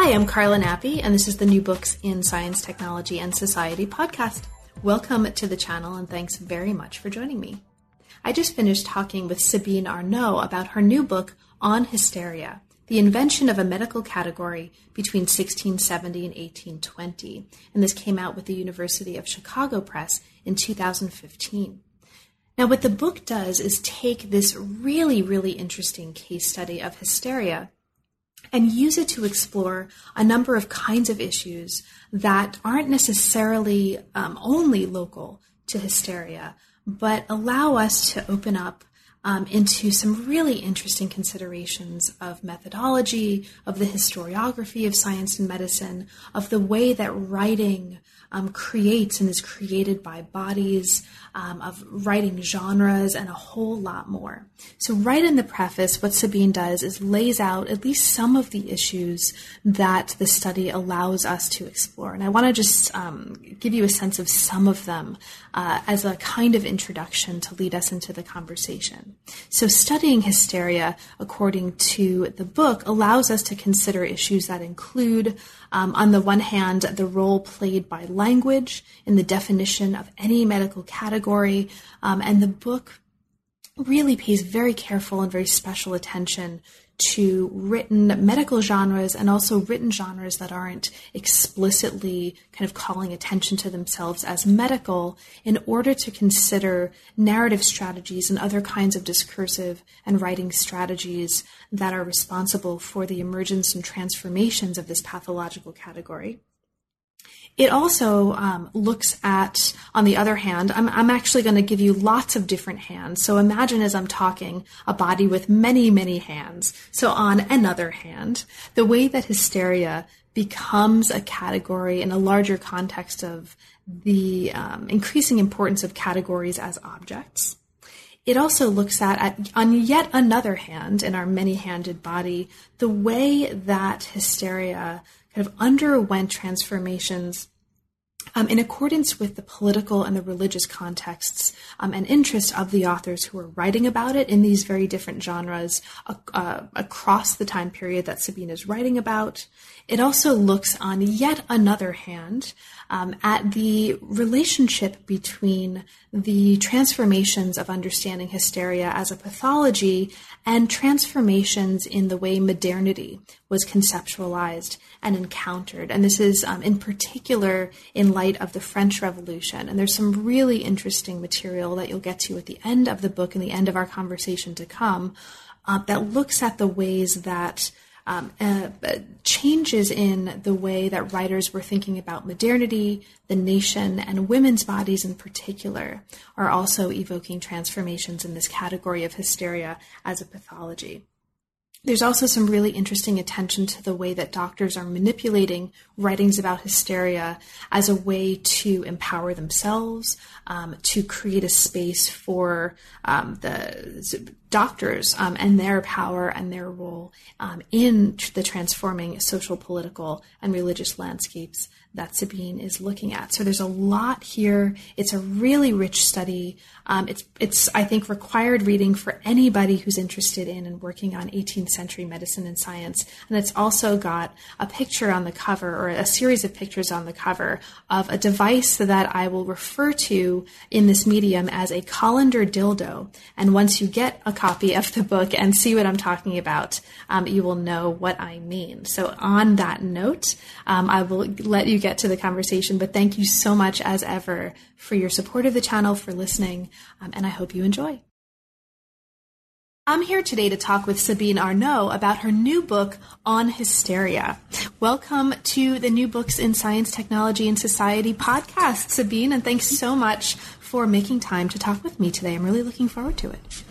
Hi, I'm Carla Nappi, and this is the New Books in Science, Technology, and Society podcast. Welcome to the channel, and thanks very much for joining me. I just finished talking with Sabine Arnaud about her new book on hysteria, the invention of a medical category between 1670 and 1820, and this came out with the University of Chicago Press in 2015. Now, what the book does is take this really, really interesting case study of hysteria and use it to explore a number of kinds of issues that aren't necessarily um, only local to hysteria, but allow us to open up um, into some really interesting considerations of methodology, of the historiography of science and medicine, of the way that writing um, creates and is created by bodies, um, of writing genres, and a whole lot more. So, right in the preface, what Sabine does is lays out at least some of the issues that the study allows us to explore. And I want to just um, give you a sense of some of them uh, as a kind of introduction to lead us into the conversation. So, studying hysteria, according to the book, allows us to consider issues that include, um, on the one hand, the role played by language in the definition of any medical category, um, and the book really pays very careful and very special attention to written medical genres and also written genres that aren't explicitly kind of calling attention to themselves as medical in order to consider narrative strategies and other kinds of discursive and writing strategies that are responsible for the emergence and transformations of this pathological category. It also um, looks at, on the other hand, I'm, I'm actually going to give you lots of different hands. So imagine as I'm talking a body with many, many hands. So on another hand, the way that hysteria becomes a category in a larger context of the um, increasing importance of categories as objects. It also looks at, at, on yet another hand, in our many handed body, the way that hysteria kind of underwent transformations um, in accordance with the political and the religious contexts um, and interests of the authors who are writing about it in these very different genres uh, uh, across the time period that Sabine is writing about. It also looks, on yet another hand, um, at the relationship between the transformations of understanding hysteria as a pathology and transformations in the way modernity was conceptualized and encountered. And this is um, in particular in light of the French Revolution. And there's some really interesting material that you'll get to at the end of the book and the end of our conversation to come uh, that looks at the ways that um, uh, changes in the way that writers were thinking about modernity, the nation, and women's bodies in particular are also evoking transformations in this category of hysteria as a pathology. There's also some really interesting attention to the way that doctors are manipulating writings about hysteria as a way to empower themselves, um, to create a space for um, the doctors um, and their power and their role um, in the transforming social, political, and religious landscapes that Sabine is looking at. So there's a lot here. It's a really rich study. Um, it's it's I think required reading for anybody who's interested in and working on 18th century medicine and science. And it's also got a picture on the cover or a series of pictures on the cover of a device that I will refer to in this medium as a colander dildo. And once you get a copy of the book and see what I'm talking about, um, you will know what I mean. So on that note, um, I will let you get to the conversation. But thank you so much, as ever, for your support of the channel, for listening, um, and I hope you enjoy. I'm here today to talk with Sabine Arnaud about her new book on hysteria. Welcome to the New Books in Science, Technology, and Society podcast, Sabine, and thanks so much for making time to talk with me today. I'm really looking forward to it.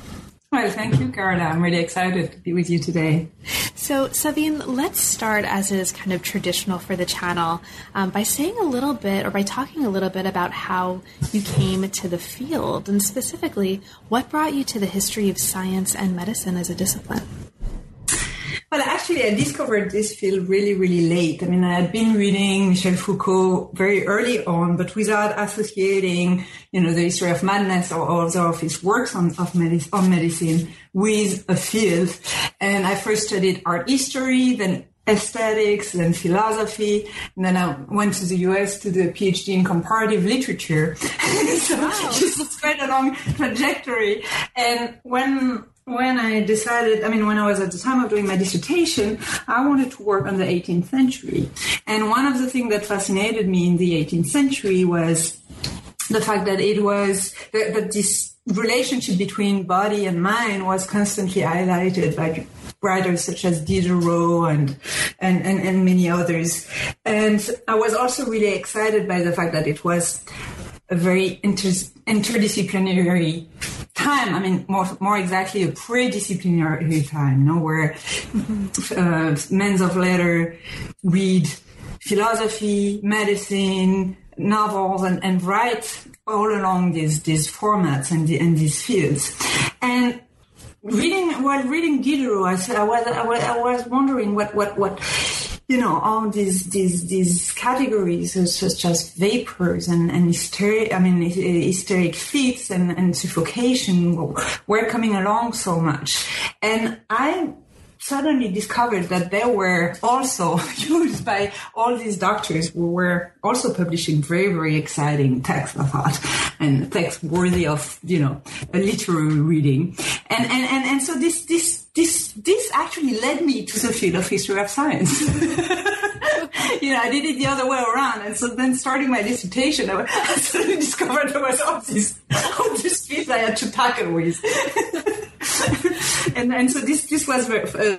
Well, thank you, Carla. I'm really excited to be with you today. So, Sabine, let's start as is kind of traditional for the channel um, by saying a little bit or by talking a little bit about how you came to the field and specifically what brought you to the history of science and medicine as a discipline. Well, actually, I discovered this field really, really late. I mean, I had been reading Michel Foucault very early on, but without associating, you know, the history of madness or other of his works on, of on medicine with a field. And I first studied art history, then aesthetics then philosophy. And then I went to the US to do a PhD in comparative literature. so wow. just quite a long trajectory. And when when I decided, I mean, when I was at the time of doing my dissertation, I wanted to work on the 18th century. And one of the things that fascinated me in the 18th century was the fact that it was, that, that this relationship between body and mind was constantly highlighted by writers such as Diderot and, and, and, and many others. And I was also really excited by the fact that it was a very inter- interdisciplinary time. I mean, more, more exactly a pre-disciplinary time, you know, where uh, men of letter read philosophy, medicine, novels, and, and write all along these these formats and, the, and these fields. And reading while reading Diderot, I, I was I was I was wondering what what what you know, all these these these categories such as vapors and and hysteric, I mean, hysteric fits and and suffocation were coming along so much, and I suddenly discovered that they were also used by all these doctors who were also publishing very, very exciting texts, I thought, and texts worthy of, you know, a literary reading. And, and, and, and so this, this, this, this actually led me to the field of history of science. you know, I did it the other way around. And so then starting my dissertation, I, suddenly discovered there was all these, all these fields I had to tackle with. and and so this this was a uh,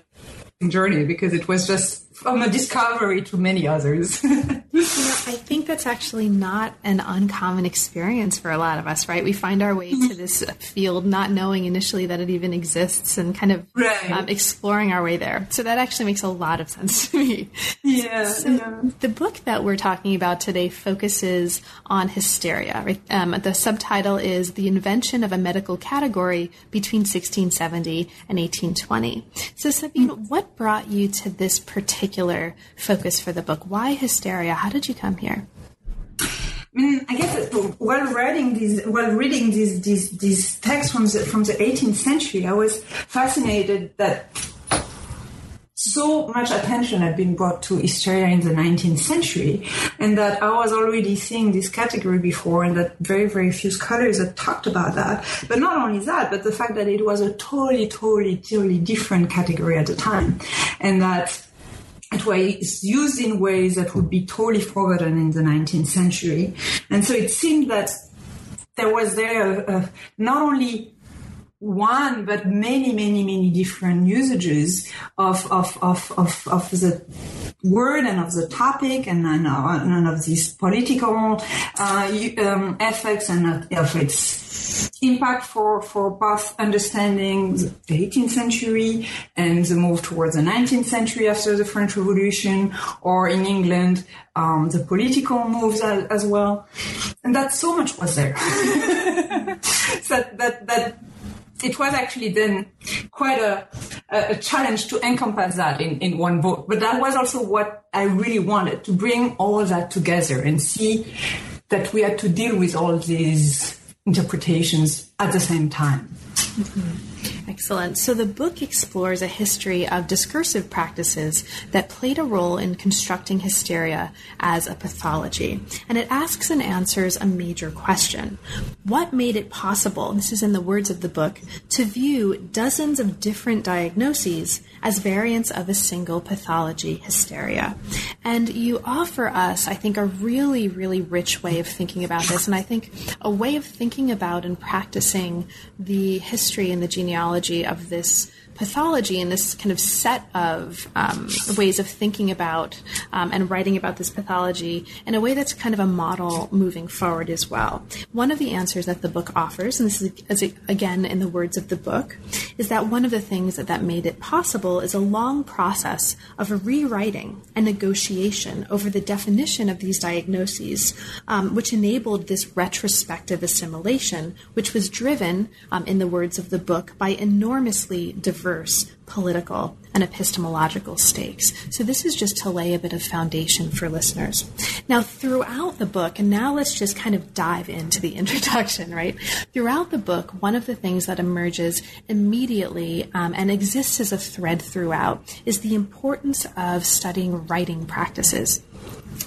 journey because it was just from a discovery to many others. you know, I think that's actually not an uncommon experience for a lot of us, right? We find our way to this field not knowing initially that it even exists and kind of right. um, exploring our way there. So that actually makes a lot of sense to me. Yeah, so yeah. The book that we're talking about today focuses on hysteria. Right? Um, the subtitle is The Invention of a Medical Category Between 1670 and 1820. So, Sabine, mm-hmm. what brought you to this particular particular focus for the book. Why hysteria? How did you come here? I mean, I guess uh, while writing these, while reading these these these texts from the from the 18th century, I was fascinated that so much attention had been brought to hysteria in the 19th century, and that I was already seeing this category before, and that very, very few scholars had talked about that. But not only that, but the fact that it was a totally, totally, totally different category at the time, and that it was used in ways that would be totally forgotten in the 19th century. And so it seemed that there was there a, a, not only one, but many, many, many different usages of, of, of, of, of the word and of the topic and, and, and of these political uh, um, effects and of its impact for, for both understanding the 18th century and the move towards the 19th century after the French Revolution, or in England, um, the political moves as, as, well. And that so much was there. that, that, that it was actually then quite a, a challenge to encompass that in, in one book. But that was also what I really wanted to bring all that together and see that we had to deal with all these interpretations at the same time. Mm-hmm. Excellent. So the book explores a history of discursive practices that played a role in constructing hysteria as a pathology. And it asks and answers a major question. What made it possible, this is in the words of the book, to view dozens of different diagnoses as variants of a single pathology, hysteria? And you offer us, I think, a really, really rich way of thinking about this. And I think a way of thinking about and practicing the history and the genealogy of this pathology and this kind of set of um, ways of thinking about um, and writing about this pathology in a way that's kind of a model moving forward as well. One of the answers that the book offers, and this is again in the words of the book, is that one of the things that, that made it possible is a long process of rewriting and negotiation over the definition of these diagnoses, um, which enabled this retrospective assimilation, which was driven, um, in the words of the book, by enormously diverse political and epistemological stakes. So this is just to lay a bit of foundation for listeners. Now, throughout the book, and now let's just kind of dive into the introduction, right? Throughout the book, one of the things that emerges immediately um, and exists as a thread throughout is the importance of studying writing practices.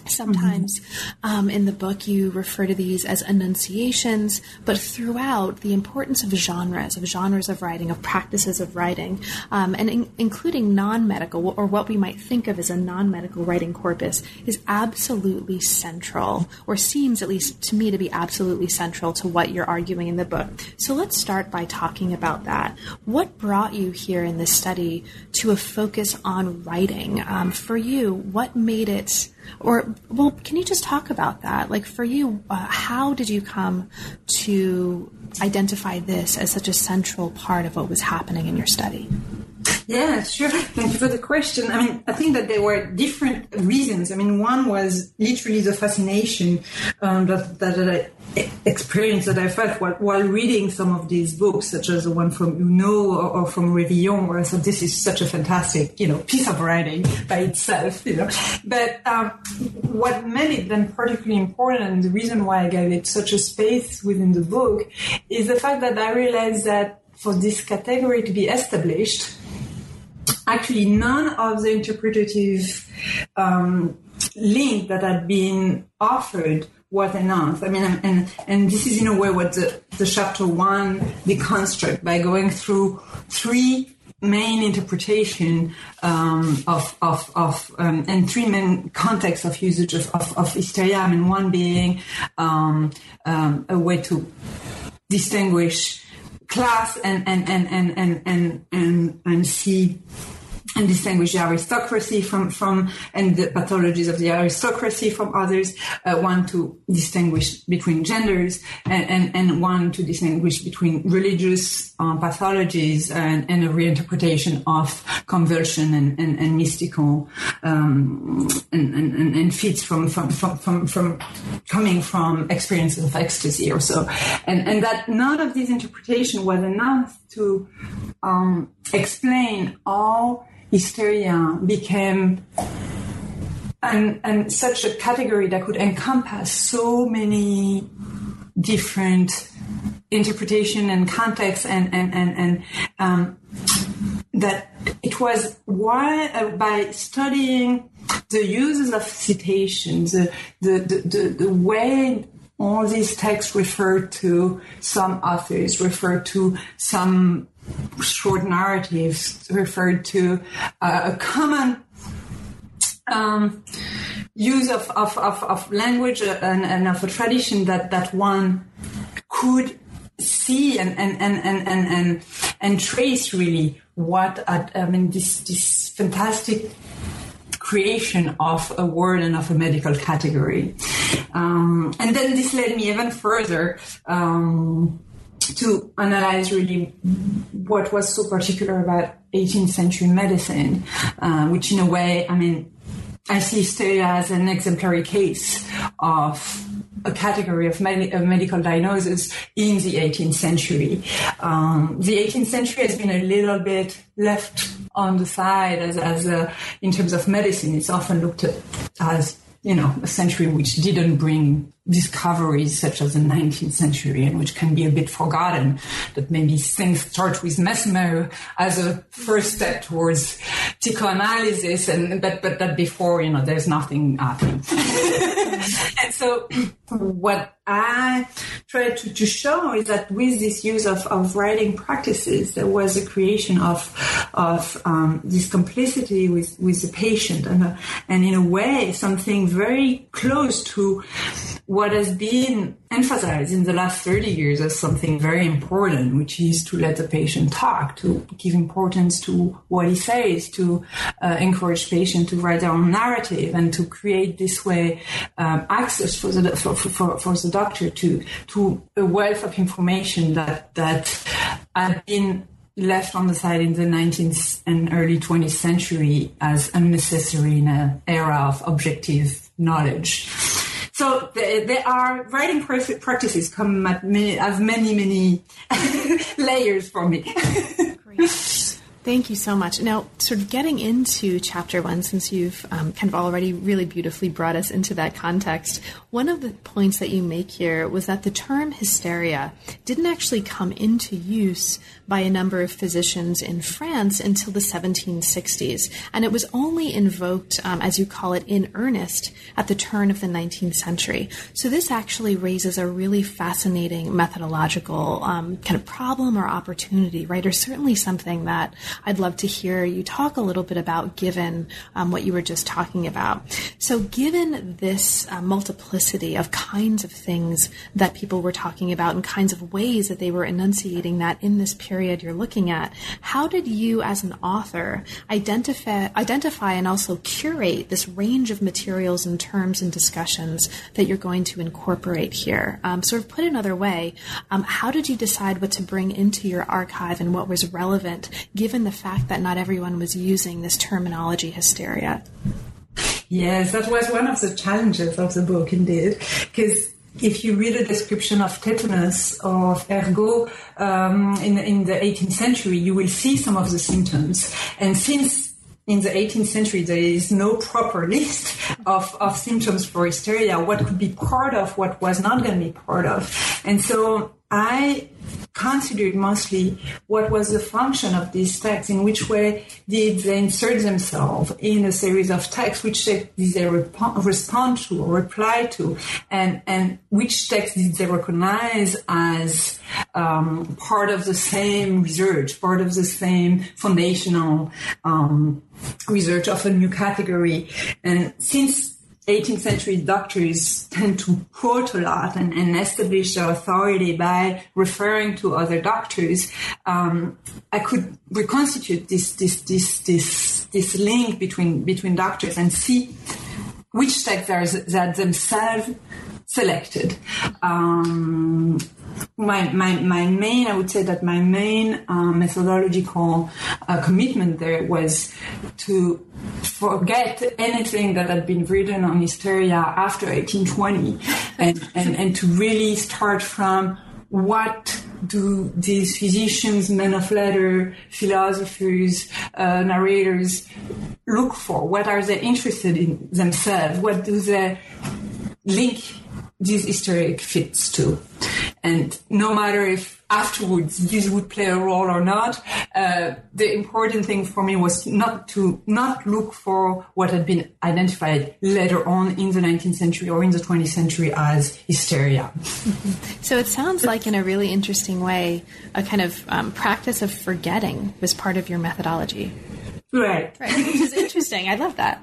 Sometimes mm-hmm. um, in the book you refer to these as enunciations, but throughout the importance of genres, of genres of writing, of practices of writing, um, and in- including non medical or what we might think of as a non medical writing corpus is absolutely central, or seems at least to me to be absolutely central to what you're arguing in the book. So let's start by talking about that. What brought you here in this study to a focus on writing? Um, for you, what made it or, well, can you just talk about that? Like for you, uh, how did you come to identify this as such a central part of what was happening in your study? Yeah, sure. Thank you for the question. I mean, I think that there were different reasons. I mean, one was literally the fascination um, that, that I experienced that I felt while, while, reading some of these books, such as the one from Huneau or, or from Révillon, where I thought this is such a fantastic, you know, piece of writing by itself, you know. But um, what made it then particularly important, and the reason why I gave it such a space within the book, is the fact that I realized that for this category to be established, actually none of the interpretative um, link that had been offered was enough. I mean, and and this is in a way what the, the chapter one deconstruct by going through three main interpretation um, of of, of um, and three main contexts of usage of, of, of hysteria. I mean, one being um, um a way to distinguish class and and and and and and and, and see and distinguish the aristocracy from, from and the pathologies of the aristocracy from others, uh, one to distinguish between genders, and, and, and one to distinguish between religious uh, pathologies and, and, a reinterpretation of conversion and, and, and mystical um, and, and, and fits from, from, from, from, from coming from experiences of ecstasy or so. And, and that none of these interpretation was enough to um, explain all hysteria became and and such a category that could encompass so many different interpretation and context and and and, and um, that it was why uh, by studying the uses of citations the the, the, the, the way all these texts refer to some authors refer to some short narratives referred to uh, a common um, use of, of, of, of language and, and, of a tradition that, that one could see and, and, and, and, and, and, and trace really what I mean this this fantastic creation of a word and of a medical category. Um, and then this led me even further um, to analyze really what was so particular about 18th century medicine, uh, which in a way, I mean, I see hysteria as an exemplary case of a category of, med- of medical diagnosis in the 18th century. Um, the 18th century has been a little bit left on the side as, as a, in terms of medicine. It's often looked at as you know, a century which didn't bring discoveries such as the 19th century and which can be a bit forgotten that maybe things start with Mesmer as a first step towards psychoanalysis and but but that before you know there's nothing happening. And so what I tried to, to show is that with this use of, of writing practices, there was a creation of of um, this complicity with, with the patient, and uh, and in a way something very close to what has been emphasized in the last 30 years as something very important, which is to let the patient talk, to give importance to what he says, to uh, encourage patient to write their own narrative, and to create this way um, access for the for, for, for the doctor to to a wealth of information that that had been left on the side in the 19th and early 20th century as unnecessary in an era of objective knowledge. So there are writing practices come at many, as many, many layers for me. Great. Thank you so much. Now, sort of getting into chapter one, since you've um, kind of already really beautifully brought us into that context, one of the points that you make here was that the term hysteria didn't actually come into use by a number of physicians in France until the 1760s, and it was only invoked, um, as you call it, in earnest at the turn of the 19th century. So this actually raises a really fascinating methodological um, kind of problem or opportunity, right? Or certainly something that I'd love to hear you talk a little bit about given um, what you were just talking about. So, given this uh, multiplicity of kinds of things that people were talking about and kinds of ways that they were enunciating that in this period you're looking at, how did you, as an author, identify, identify and also curate this range of materials and terms and discussions that you're going to incorporate here? Um, sort of put another way, um, how did you decide what to bring into your archive and what was relevant given the fact that not everyone was using this terminology hysteria. Yes, that was one of the challenges of the book, indeed, because if you read a description of tetanus of ergot um, in, in the 18th century, you will see some of the symptoms. And since in the 18th century there is no proper list of, of symptoms for hysteria, what could be part of, what was not going to be part of. And so I considered mostly what was the function of these texts, in which way did they insert themselves in a series of texts, which text did they rep- respond to or reply to, and, and which text did they recognize as um, part of the same research, part of the same foundational um, research of a new category. And since 18th century doctors tend to quote a lot and, and establish their authority by referring to other doctors. Um, I could reconstitute this this this this this link between between doctors and see which texts that themselves selected. Um, my, my, my main, I would say that my main uh, methodological uh, commitment there was to forget anything that had been written on hysteria after 1820 and, and, and to really start from what do these physicians, men of letter, philosophers, uh, narrators look for? What are they interested in themselves? What do they link these hysteric fits to? And no matter if afterwards this would play a role or not, uh, the important thing for me was not to not look for what had been identified later on in the 19th century or in the 20th century as hysteria. So it sounds like, in a really interesting way, a kind of um, practice of forgetting was part of your methodology. Right. Right. Which is interesting. I love that.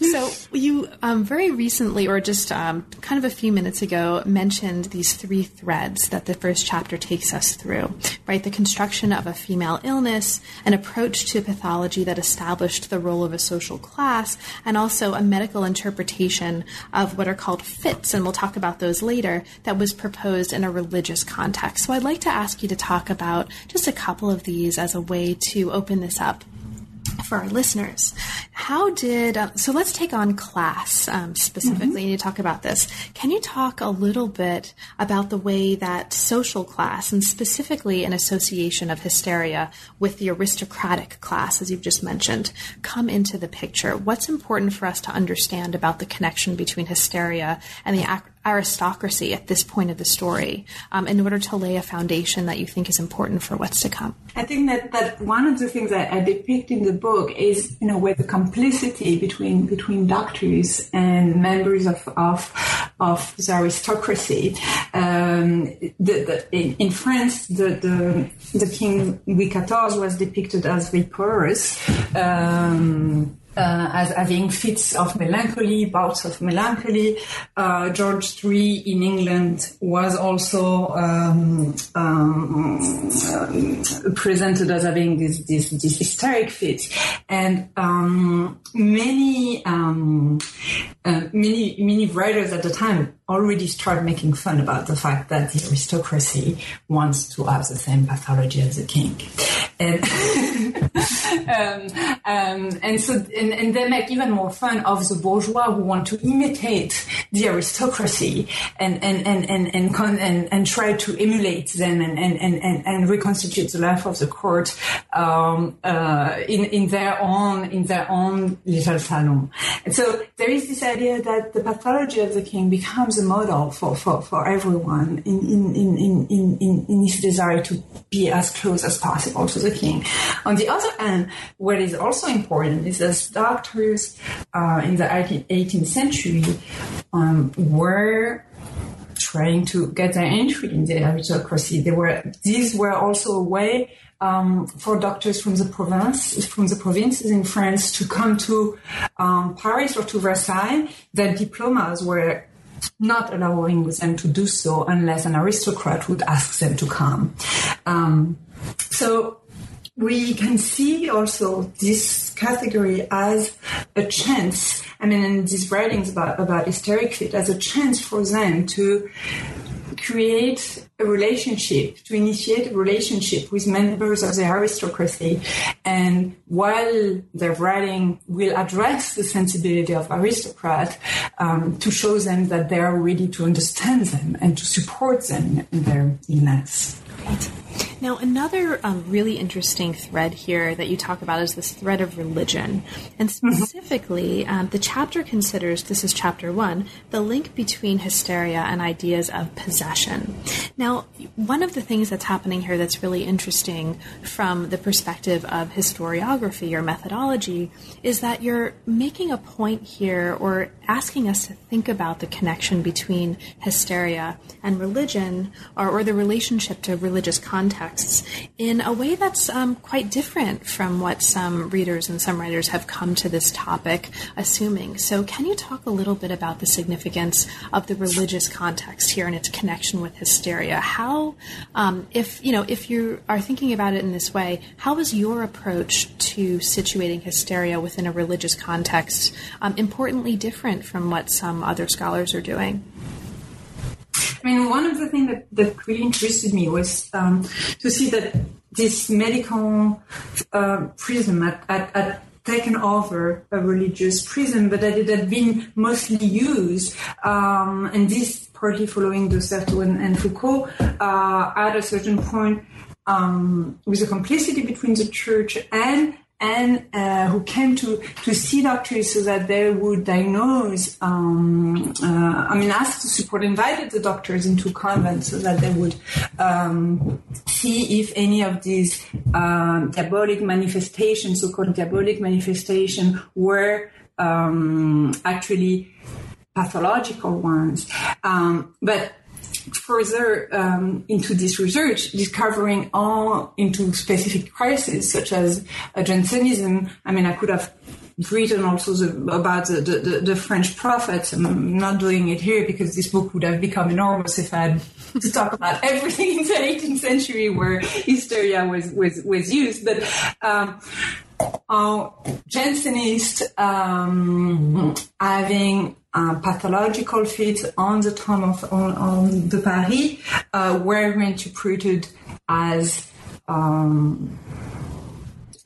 So you um, very recently, or just um, kind of a few minutes ago, mentioned these three threads that the first chapter takes us through. Right. The construction of a female illness, an approach to pathology that established the role of a social class, and also a medical interpretation of what are called fits, and we'll talk about those later, that was proposed in a religious context. So I'd like to ask you to talk about just a couple of these as a way to open this up for our listeners. How did, uh, so let's take on class um, specifically mm-hmm. and talk about this. Can you talk a little bit about the way that social class, and specifically an association of hysteria with the aristocratic class, as you've just mentioned, come into the picture? What's important for us to understand about the connection between hysteria and the ac- aristocracy at this point of the story um, in order to lay a foundation that you think is important for what's to come? I think that, that one of the things that I depict in the book is, you know, where the complicity between between doctors and members of of, of the aristocracy. Um, the, the, in, in, France, the, the the king Louis XIV was depicted as vaporous. Um, uh, as having fits of melancholy, bouts of melancholy. Uh, George III in England was also um, um, presented as having this, this, this hysteric fit, and um, many um, uh, many many writers at the time already start making fun about the fact that the aristocracy wants to have the same pathology as the king. and um, um, and so and, and they make even more fun of the bourgeois who want to imitate the aristocracy and and and and and, con- and, and try to emulate them and and, and, and reconstitute the life of the court um, uh, in in their own in their own little salon. And so there is this idea that the pathology of the king becomes a model for for, for everyone in in, in, in, in, in his desire to be as close as possible to the king. On the other hand, what is also important is that doctors uh, in the 18th century um, were trying to get their entry in the aristocracy. They were these were also a way um, for doctors from the province, from the provinces in France, to come to um, Paris or to Versailles. Their diplomas were not allowing them to do so unless an aristocrat would ask them to come. Um, so we can see also this category as a chance. I mean, in these writings about, about hysteric fit, as a chance for them to create a relationship, to initiate a relationship with members of the aristocracy. And while their writing will address the sensibility of aristocrat, um, to show them that they are ready to understand them and to support them in their illness. Right. Now, another um, really interesting thread here that you talk about is this thread of religion. And mm-hmm. specifically, um, the chapter considers this is chapter one the link between hysteria and ideas of possession. Now, one of the things that's happening here that's really interesting from the perspective of historiography or methodology is that you're making a point here or asking us to think about the connection between hysteria and religion or, or the relationship to religious contexts in a way that's um, quite different from what some readers and some writers have come to this topic assuming. So, can you talk a little bit about the significance of the religious context here and its connection with hysteria? How, um, if you know, if you are thinking about it in this way, how is your approach to situating hysteria within a religious context um, importantly different from what some other scholars are doing? I mean, one of the things that, that really interested me was um, to see that this medical uh, prism had, taken over a religious prism, but that it had been mostly used, um, and this partly following de Certeau and, and Foucault, uh, at a certain point, um, with a complicity between the church and and uh, who came to, to see doctors so that they would diagnose, um, uh, I mean, asked to support, invited the doctors into convents so that they would um, see if any of these uh, diabolic manifestations, so-called diabolic manifestations, were um, actually pathological ones. Um, but further um, into this research, discovering all into specific crises such as uh, Jansenism. I mean, I could have written also the, about the, the, the, French prophets. I'm not doing it here because this book would have become enormous if I had to talk about everything in the 18th century where hysteria was, was, was used. But um, uh, um, having pathological fits on the tomb of on, on the Paris uh, were interpreted as um,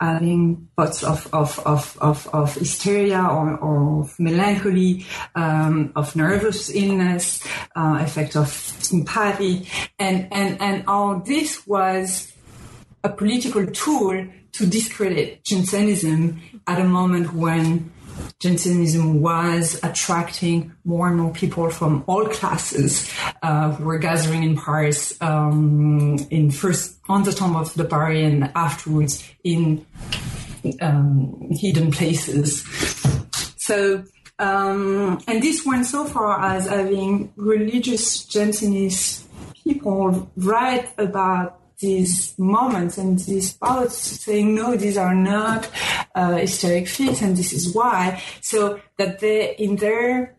having thoughts of, of, of, of, of hysteria or, or of melancholy, um, of nervous illness, uh, effect of sympathy, and, and, and all this was a political tool to discredit Jansenism at a moment when Jansenism was attracting more and more people from all classes uh, who were gathering in Paris um, in first on the tomb of the Paris and afterwards in um, hidden places. So, um, and this went so far as having religious Jansenist people write about these moments and these thoughts saying, no, these are not uh, hysteric fits and this is why. So that they, in their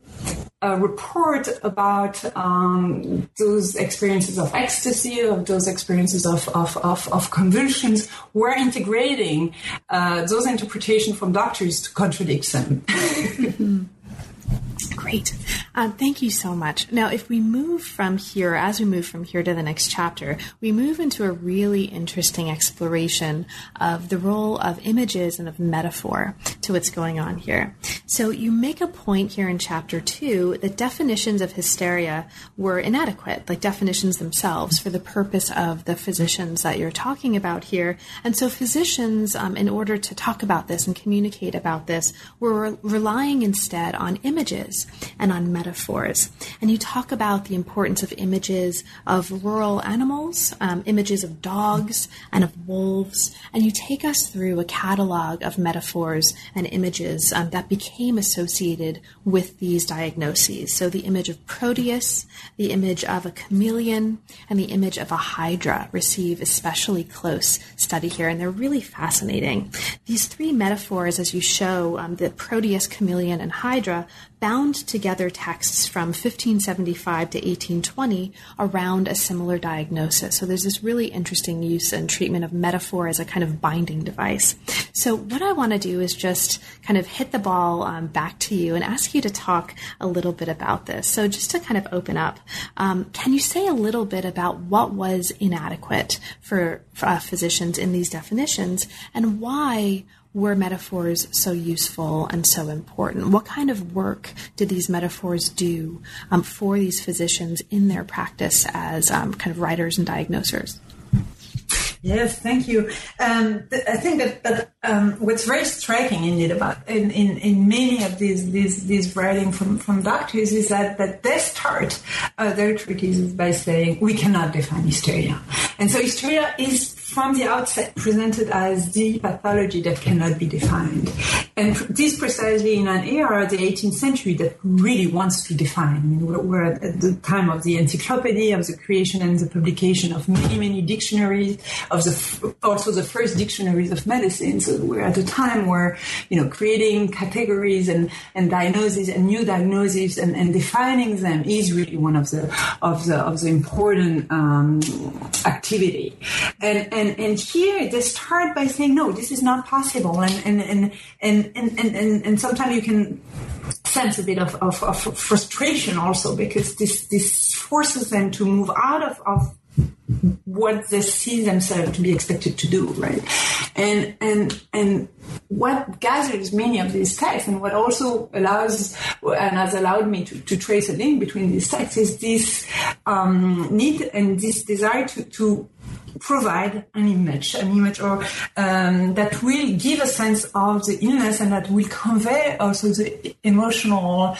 uh, report about um, those experiences of ecstasy, of those experiences of, of, of, of convulsions, were integrating uh, those interpretations from doctors to contradict them. Great. Um, thank you so much. Now, if we move from here, as we move from here to the next chapter, we move into a really interesting exploration of the role of images and of metaphor to what's going on here. So, you make a point here in chapter two that definitions of hysteria were inadequate, like definitions themselves, for the purpose of the physicians that you're talking about here. And so, physicians, um, in order to talk about this and communicate about this, were re- relying instead on images and on metaphors. And you talk about the importance of images of rural animals, um, images of dogs and of wolves, and you take us through a catalog of metaphors and images um, that became associated with these diagnoses. So the image of Proteus, the image of a chameleon, and the image of a hydra receive especially close study here, and they're really fascinating. These three metaphors, as you show, um, the Proteus, chameleon, and hydra, bound together texts from 1575 to 1820 around a similar diagnosis. So there's this really interesting use and treatment of metaphor as a kind of binding device. So what I want to do is just kind of hit the ball um, back to you and ask you to talk a little bit about this. So just to kind of open up, um, can you say a little bit about what was inadequate for, for uh, physicians in these definitions and why were metaphors so useful and so important? What kind of work did these metaphors do um, for these physicians in their practice as um, kind of writers and diagnosers? Yes, thank you. Um, th- I think that, that um, what's very striking indeed about in, in, in many of these these these writing from, from doctors is that that they start uh, their treatises by saying we cannot define hysteria, and so hysteria is from the outset presented as the pathology that cannot be defined. And this precisely in an era, the 18th century, that really wants to define. I mean, we're, at the time of the encyclopedia, of the creation and the publication of many, many dictionaries, of the also the first dictionaries of medicine. So we're at a time where, you know, creating categories and, and diagnoses and new diagnoses and, and defining them is really one of the of the of the important um, activity. And, and and and here they start by saying no this is not possible and and and and and and, and, and sometimes you can sense a bit of, of, of, frustration also because this this forces them to move out of, of what they see themselves to be expected to do, right? And and and what gathers many of these texts, and what also allows and has allowed me to, to trace a link between these texts, is this um, need and this desire to, to provide an image, an image or um, that will give a sense of the illness and that will convey also the emotional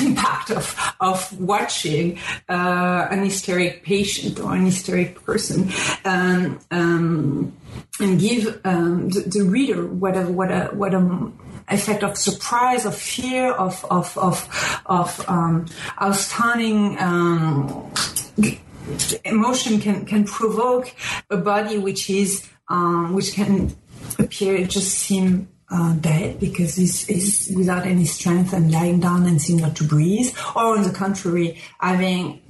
impact of of watching uh, an hysteric patient or an hysteric person um, um, and give um, the, the, reader what a what a what a effect of surprise, of fear, of of of of um, outstanding um, emotion can can provoke a body which is um, which can appear just seem uh, dead because he's, he's without any strength and lying down and seem not to breathe, or on the contrary, having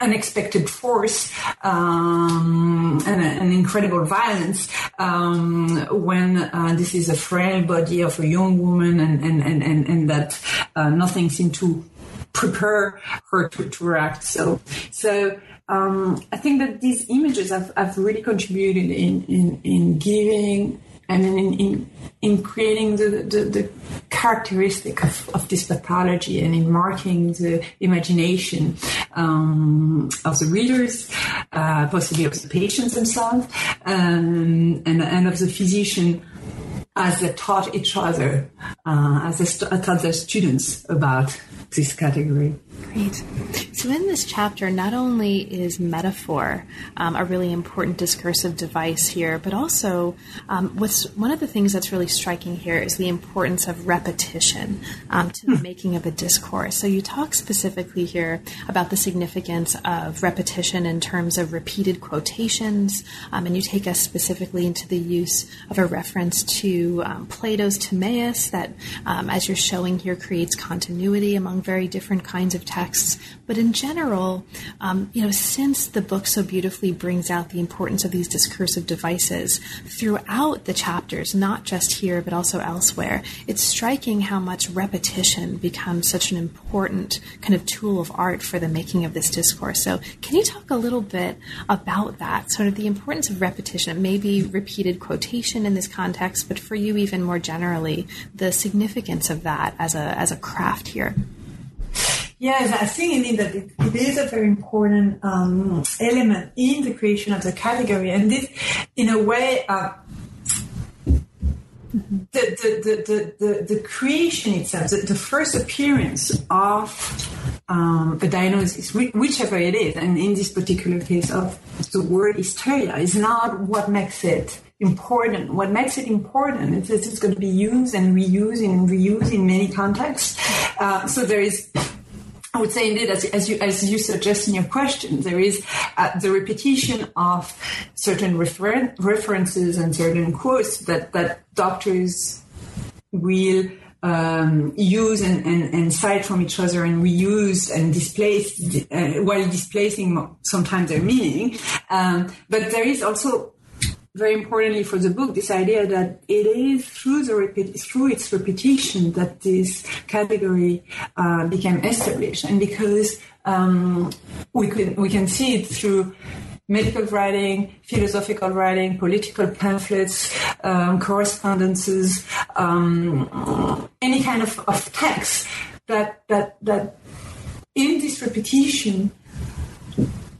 unexpected force um, and an incredible violence um, when uh, this is a frail body of a young woman and and and and, and that uh, nothing seemed to prepare her to, to react. So so um, I think that these images have, have really contributed in, in, in giving and in, in, in creating the, the, the characteristic of, of, this pathology and in marking the imagination um, of the readers, uh, possibly of the patients themselves, um, and, and of the physician as they taught each other, uh, as they st- taught their students about this category. Great. So, in this chapter, not only is metaphor um, a really important discursive device here, but also um, what's one of the things that's really striking here is the importance of repetition um, to the hmm. making of a discourse. So, you talk specifically here about the significance of repetition in terms of repeated quotations, um, and you take us specifically into the use of a reference to um, Plato's Timaeus that, um, as you're showing here, creates continuity among very different kinds of texts. But in general, um, you know, since the book so beautifully brings out the importance of these discursive devices throughout the chapters, not just here but also elsewhere, it's striking how much repetition becomes such an important kind of tool of art for the making of this discourse. So, can you talk a little bit about that, sort of the importance of repetition? It may be repeated quotation in this context, but for you, even more generally, the significance of that as a as a craft here. Yes, I think indeed that it, it is a very important um, element in the creation of the category, and this, in a way, uh, the, the, the, the, the, creation itself, the, the first appearance of um, a diagnosis, whichever it is, and in this particular case of the word hysteria, is not what makes it important. What makes it important is that it's going to be used and reused and reused in many contexts. Uh, so there is I would say indeed, as, as, you as you suggest in your question, there is uh, the repetition of certain refer- references and certain quotes that that doctors will um, use and, and, and, cite from each other and reuse and displace uh, while displacing sometimes their meaning. Um, but there is also very importantly for the book, this idea that it is through the repeat, through its repetition that this category uh, became established, and because um, we can we can see it through medical writing, philosophical writing, political pamphlets, um, correspondences, um, any kind of, of text that that that in this repetition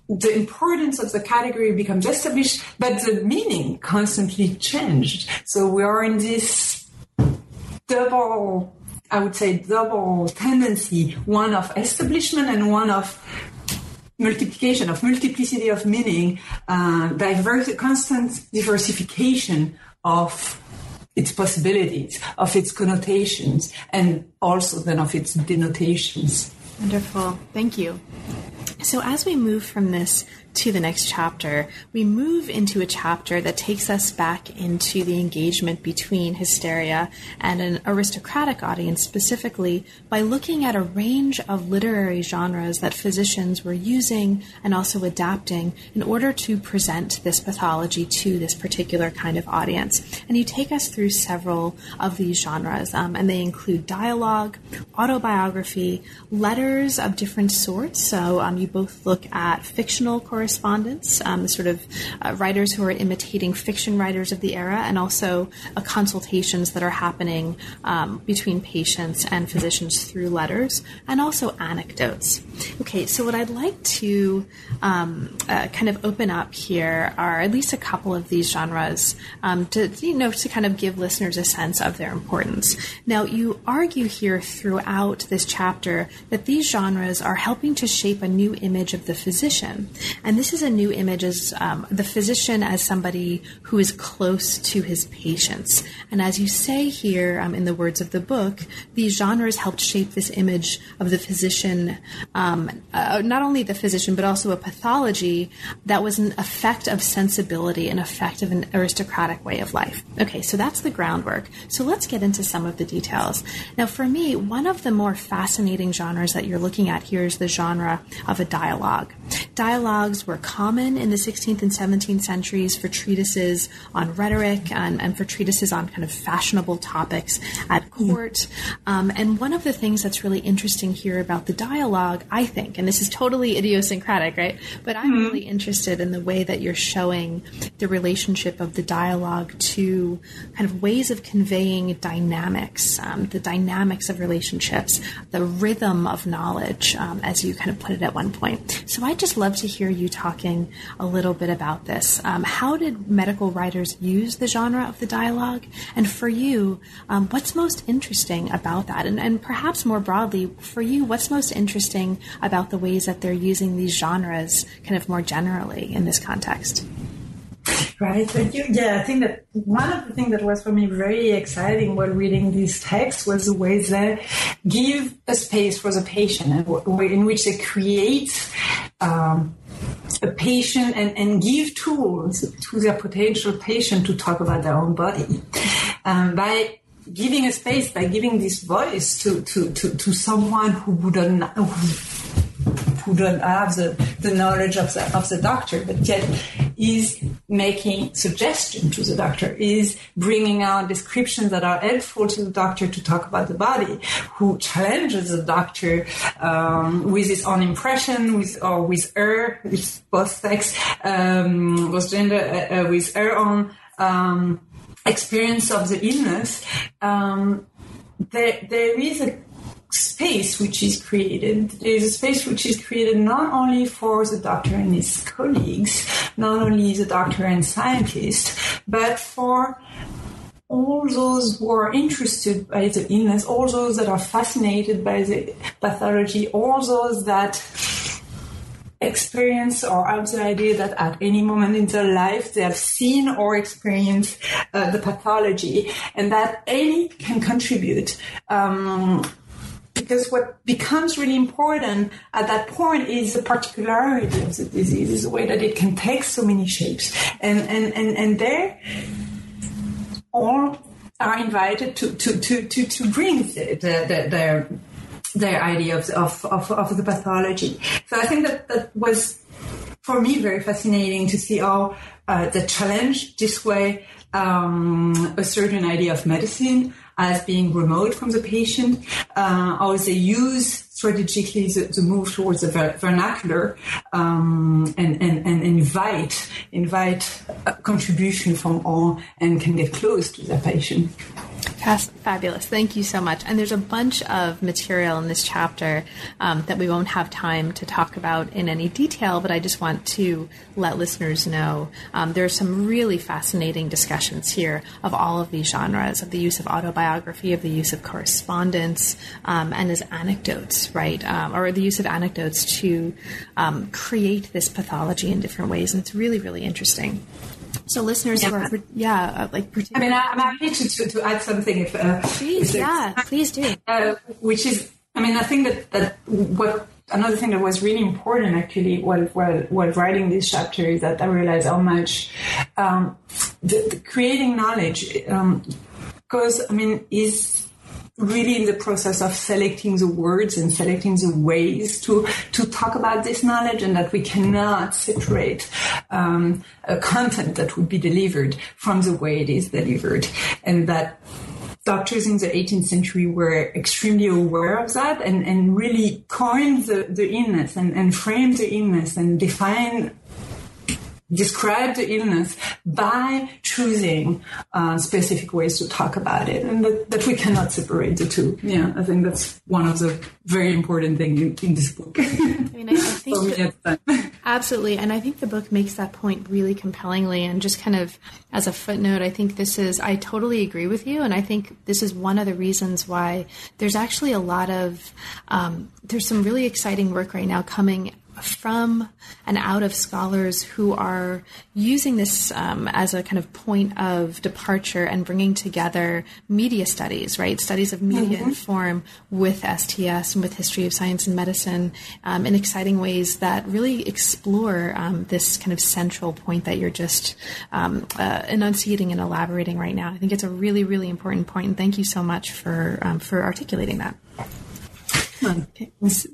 the importance of the category becomes established, but the meaning constantly changed. So we are in this double, I would say, double tendency, one of establishment and one of multiplication, of multiplicity of meaning, uh, diverse, constant diversification of its possibilities, of its connotations, and also then of its denotations. Wonderful. Thank you. So, as we move from this to the next chapter, we move into a chapter that takes us back into the engagement between hysteria and an aristocratic audience, specifically by looking at a range of literary genres that physicians were using and also adapting in order to present this pathology to this particular kind of audience. And you take us through several of these genres, um, and they include dialogue, autobiography, letters of different sorts. So um, you both look at fictional correspondence correspondence, um, sort of uh, writers who are imitating fiction writers of the era, and also uh, consultations that are happening um, between patients and physicians through letters, and also anecdotes. Okay, so what I'd like to um, uh, kind of open up here are at least a couple of these genres um, to you know to kind of give listeners a sense of their importance. Now, you argue here throughout this chapter that these genres are helping to shape a new image of the physician, and and this is a new image as um, the physician as somebody who is close to his patients. And as you say here um, in the words of the book, these genres helped shape this image of the physician, um, uh, not only the physician, but also a pathology that was an effect of sensibility, an effect of an aristocratic way of life. Okay, so that's the groundwork. So let's get into some of the details. Now, for me, one of the more fascinating genres that you're looking at here is the genre of a dialogue. Dialogues were common in the 16th and 17th centuries for treatises on rhetoric and, and for treatises on kind of fashionable topics at court. Um, and one of the things that's really interesting here about the dialogue, I think, and this is totally idiosyncratic, right? But I'm mm-hmm. really interested in the way that you're showing the relationship of the dialogue to kind of ways of conveying dynamics, um, the dynamics of relationships, the rhythm of knowledge, um, as you kind of put it at one point. So I'd just love to hear you talking a little bit about this. Um, how did medical writers use the genre of the dialogue? And for you, um, what's interesting about that? And, and perhaps more broadly, for you, what's most interesting about the ways that they're using these genres kind of more generally in this context? Right. Thank you. Yeah, I think that one of the things that was for me very exciting while reading these texts was the way they give a space for the patient and in which they create um, a patient and, and give tools to their potential patient to talk about their own body. Um, by giving a space, by giving this voice to, to, to, to someone who wouldn't, who who don't have the, the knowledge of the, of the doctor, but yet is making suggestion to the doctor, is bringing out descriptions that are helpful to the doctor to talk about the body, who challenges the doctor um, with his own impression, with or with her, with both sex, um, both gender, uh, uh, with her own um, experience of the illness. Um, there, there is a space which is created. There is a space which is created not only for the doctor and his colleagues, not only the doctor and scientist, but for all those who are interested by the illness, all those that are fascinated by the pathology, all those that experience or have the idea that at any moment in their life they have seen or experienced uh, the pathology and that any can contribute. Um, because what becomes really important at that point is the particularity of the disease, is the way that it can take so many shapes. And, and, and, and there, all are invited to, to, to, to, to bring the, the, the, their, their idea of, of, of, of, the pathology. So I think that that was, for me, very fascinating to see how uh, the challenge this way um, a certain idea of medicine as being remote from the patient, uh, how they use strategically the, the move towards the ver- vernacular um, and, and, and invite invite contribution from all and can get close to the patient. Fabulous. Thank you so much. And there's a bunch of material in this chapter um, that we won't have time to talk about in any detail, but I just want to let listeners know um, there are some really fascinating discussions here of all of these genres of the use of autobiography, of the use of correspondence, um, and as anecdotes, right? Um, or the use of anecdotes to um, create this pathology in different ways. And it's really, really interesting. So listeners yeah. are, yeah, uh, like. I mean, I'm happy to, to, to add something if. Uh, please, if yeah, please do. Uh, which is, I mean, I think that that what another thing that was really important actually while while, while writing this chapter is that I realized how much um, the, the creating knowledge because um, I mean is really in the process of selecting the words and selecting the ways to to talk about this knowledge, and that we cannot separate um, a content that would be delivered from the way it is delivered, and that doctors in the 18th century were extremely aware of that and, and really coined the, the illness and, and framed the illness and defined describe the illness by choosing uh, specific ways to talk about it, and that, that, we cannot separate the two. Yeah, I think that's one of the very important things in, in, this book. I mean, I, I think that, absolutely, and I think the book makes that point really compellingly. And just kind of as a footnote, I think this is I totally agree with you, and I think this is one of the reasons why there's actually a lot of um, there's some really exciting work right now coming from and out of scholars who are using this um, as a kind of point of departure and bringing together media studies, right? Studies of media mm-hmm. inform with STS and with history of science and medicine um, in exciting ways that really explore um, this kind of central point that you're just um, uh, enunciating and elaborating right now. I think it's a really, really important point, and thank you so much for um, for articulating that. So,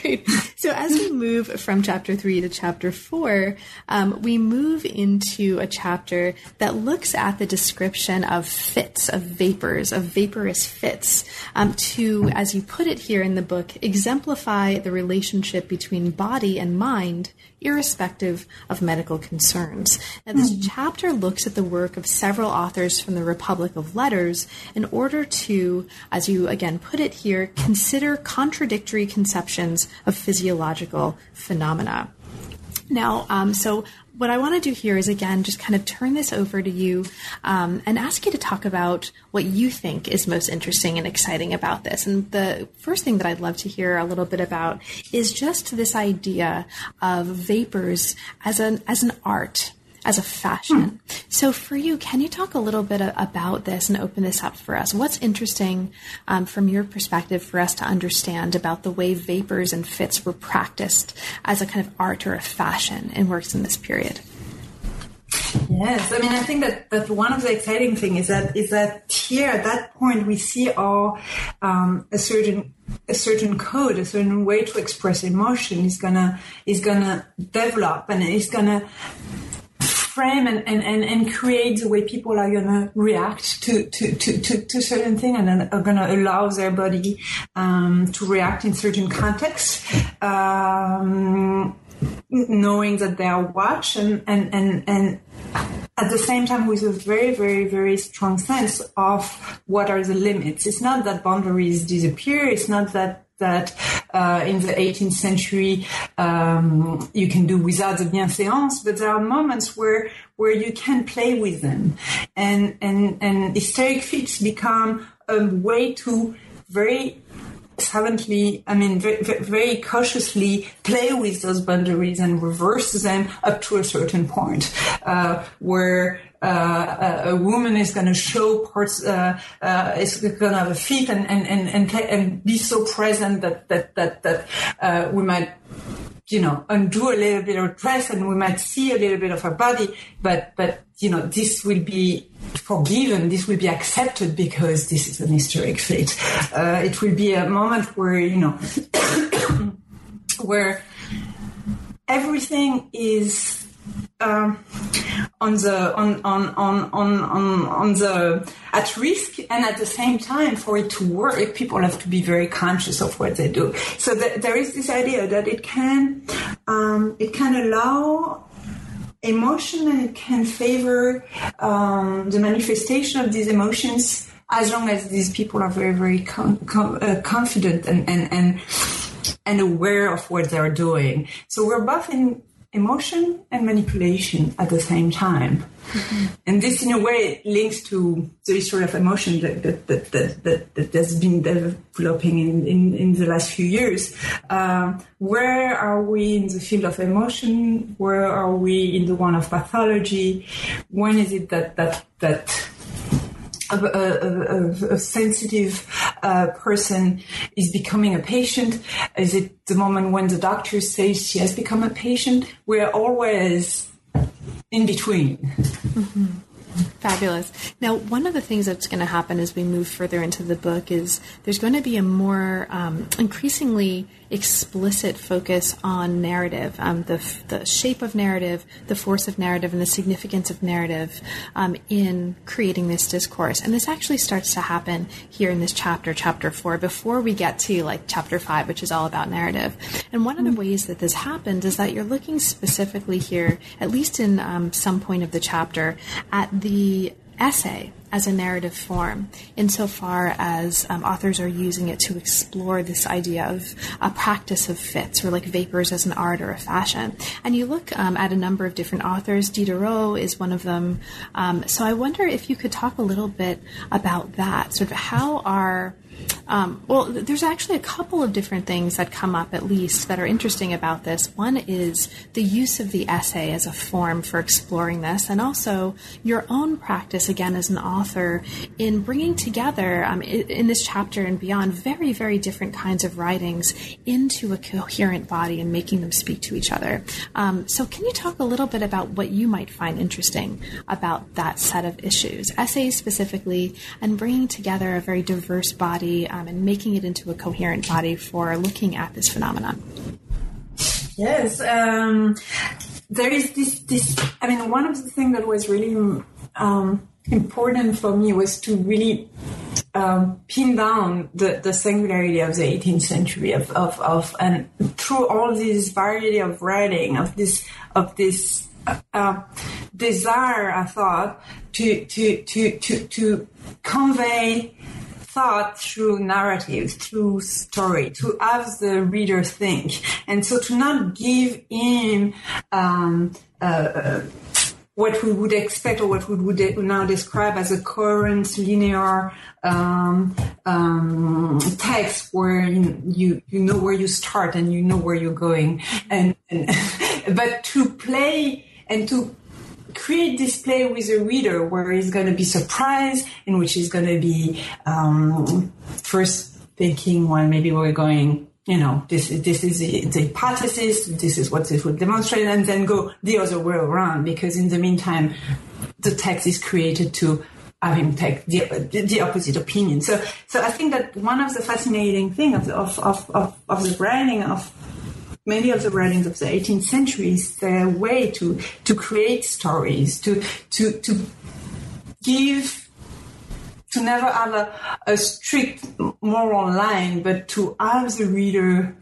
great. So as we move from chapter three to chapter four, um, we move into a chapter that looks at the description of fits, of vapors, of vaporous fits, um, to, as you put it here in the book, exemplify the relationship between body and mind irrespective of medical concerns. Now, this mm-hmm. chapter looks at the work of several authors from the Republic of Letters in order to, as you again put it here, consider contradictory conceptions of physiological phenomena. Now, um, so what I want to do here is again just kind of turn this over to you um, and ask you to talk about what you think is most interesting and exciting about this. And the first thing that I'd love to hear a little bit about is just this idea of vapors as an as an art as a fashion. Hmm. So, for you, can you talk a little bit about this and open this up for us? What's interesting um, from your perspective for us to understand about the way vapors and fits were practiced as a kind of art or a fashion in works in this period? Yes, I mean, I think that, that one of the exciting thing is that is that here at that point we see all um, a certain a certain code, a certain way to express emotion is gonna is gonna develop and it's gonna frame and, and, and, and create the way people are gonna react to to, to, to, to certain thing and then are gonna allow their body um, to react in certain contexts. Um, knowing that they are watched and, and, and, and at the same time with a very, very, very strong sense of what are the limits. It's not that boundaries disappear. It's not that that uh, in the 18th century um, you can do without the bienséance, but there are moments where where you can play with them, and and and hysteric fits become a way to very silently, I mean, very, cautiously play with those boundaries and reverse them up to a certain point, uh, where uh, a, woman is going to show parts, uh, uh, is going to have a feet and and and and, and be so present that that that that uh, we might you know, undo a little bit of dress and we might see a little bit of her body, but, but, you know, this will be forgiven, this will be accepted because this is an hysteric fit. Uh, it will be a moment where, you know, where everything is um, on the on, on on on on on the at risk and at the same time for it to work people have to be very conscious of what they do so there is this idea that it can um, it can allow emotion can favor um, the manifestation of these emotions as long as these people are very very com- com- uh, confident and and and and aware of what they're doing. So we're both in emotion and manipulation at the same time. Mm-hmm. And this, in a way, links to the history of emotion that, that, that, that, that, that has been developing in, in, in the last few years. Uh, where are we in the field of emotion? Where are we in the one of pathology? When is it that, that, that a, a, a, sensitive uh, person is becoming a patient? Is it the moment when the doctor says she has become a patient? We're always in between. Mm-hmm. Fabulous. Now, one of the things that's going to happen as we move further into the book is there's going to be a more um, increasingly explicit focus on narrative, um, the, the shape of narrative, the force of narrative, and the significance of narrative um, in creating this discourse. And this actually starts to happen here in this chapter, chapter four, before we get to like chapter five, which is all about narrative. And one of the ways that this happens is that you're looking specifically here, at least in um, some point of the chapter, at the essay as a narrative form, insofar as um, authors are using it to explore this idea of a practice of fits or like vapors as an art or a fashion. And you look um, at a number of different authors. Diderot is one of them. Um, so I wonder if you could talk a little bit about that. Sort of how are um, well, there's actually a couple of different things that come up, at least, that are interesting about this. One is the use of the essay as a form for exploring this, and also your own practice, again, as an author, in bringing together, um, in this chapter and beyond, very, very different kinds of writings into a coherent body and making them speak to each other. Um, so, can you talk a little bit about what you might find interesting about that set of issues, essays specifically, and bringing together a very diverse body? Um, and making it into a coherent body for looking at this phenomenon. Yes, um, there is this. This I mean, one of the things that was really um, important for me was to really um, pin down the, the singularity of the 18th century of, of, of and through all this variety of writing of this of this uh, desire I thought to to to to to convey thought through narrative, through story, to have the reader think. And so to not give him, um, uh, what we would expect or what we would now describe as a coherent linear um, um, text where you you know where you start and you know where you're going and, and but to play and to create display with a reader where he's going to be surprised, in which he's going to be um, first thinking, well, maybe we're going, you know, this this is the, the, hypothesis, this is what this would demonstrate, and then go the other way around because in the meantime, the text is created to have him take the, the opposite opinion. So, so I think that one of the fascinating thing of, of, of, of, of the writing of many of the writings of the 18th century is their way to, to create stories, to, to, to give, to never have a, a strict moral line, but to have the reader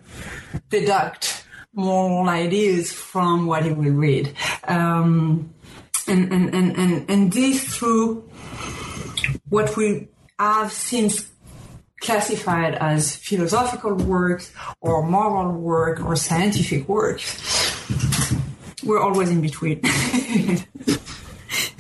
deduct moral ideas from what he will read. Um, and, and, and, and, and this through what we have since classified as philosophical works or moral work or scientific works. We're always in between.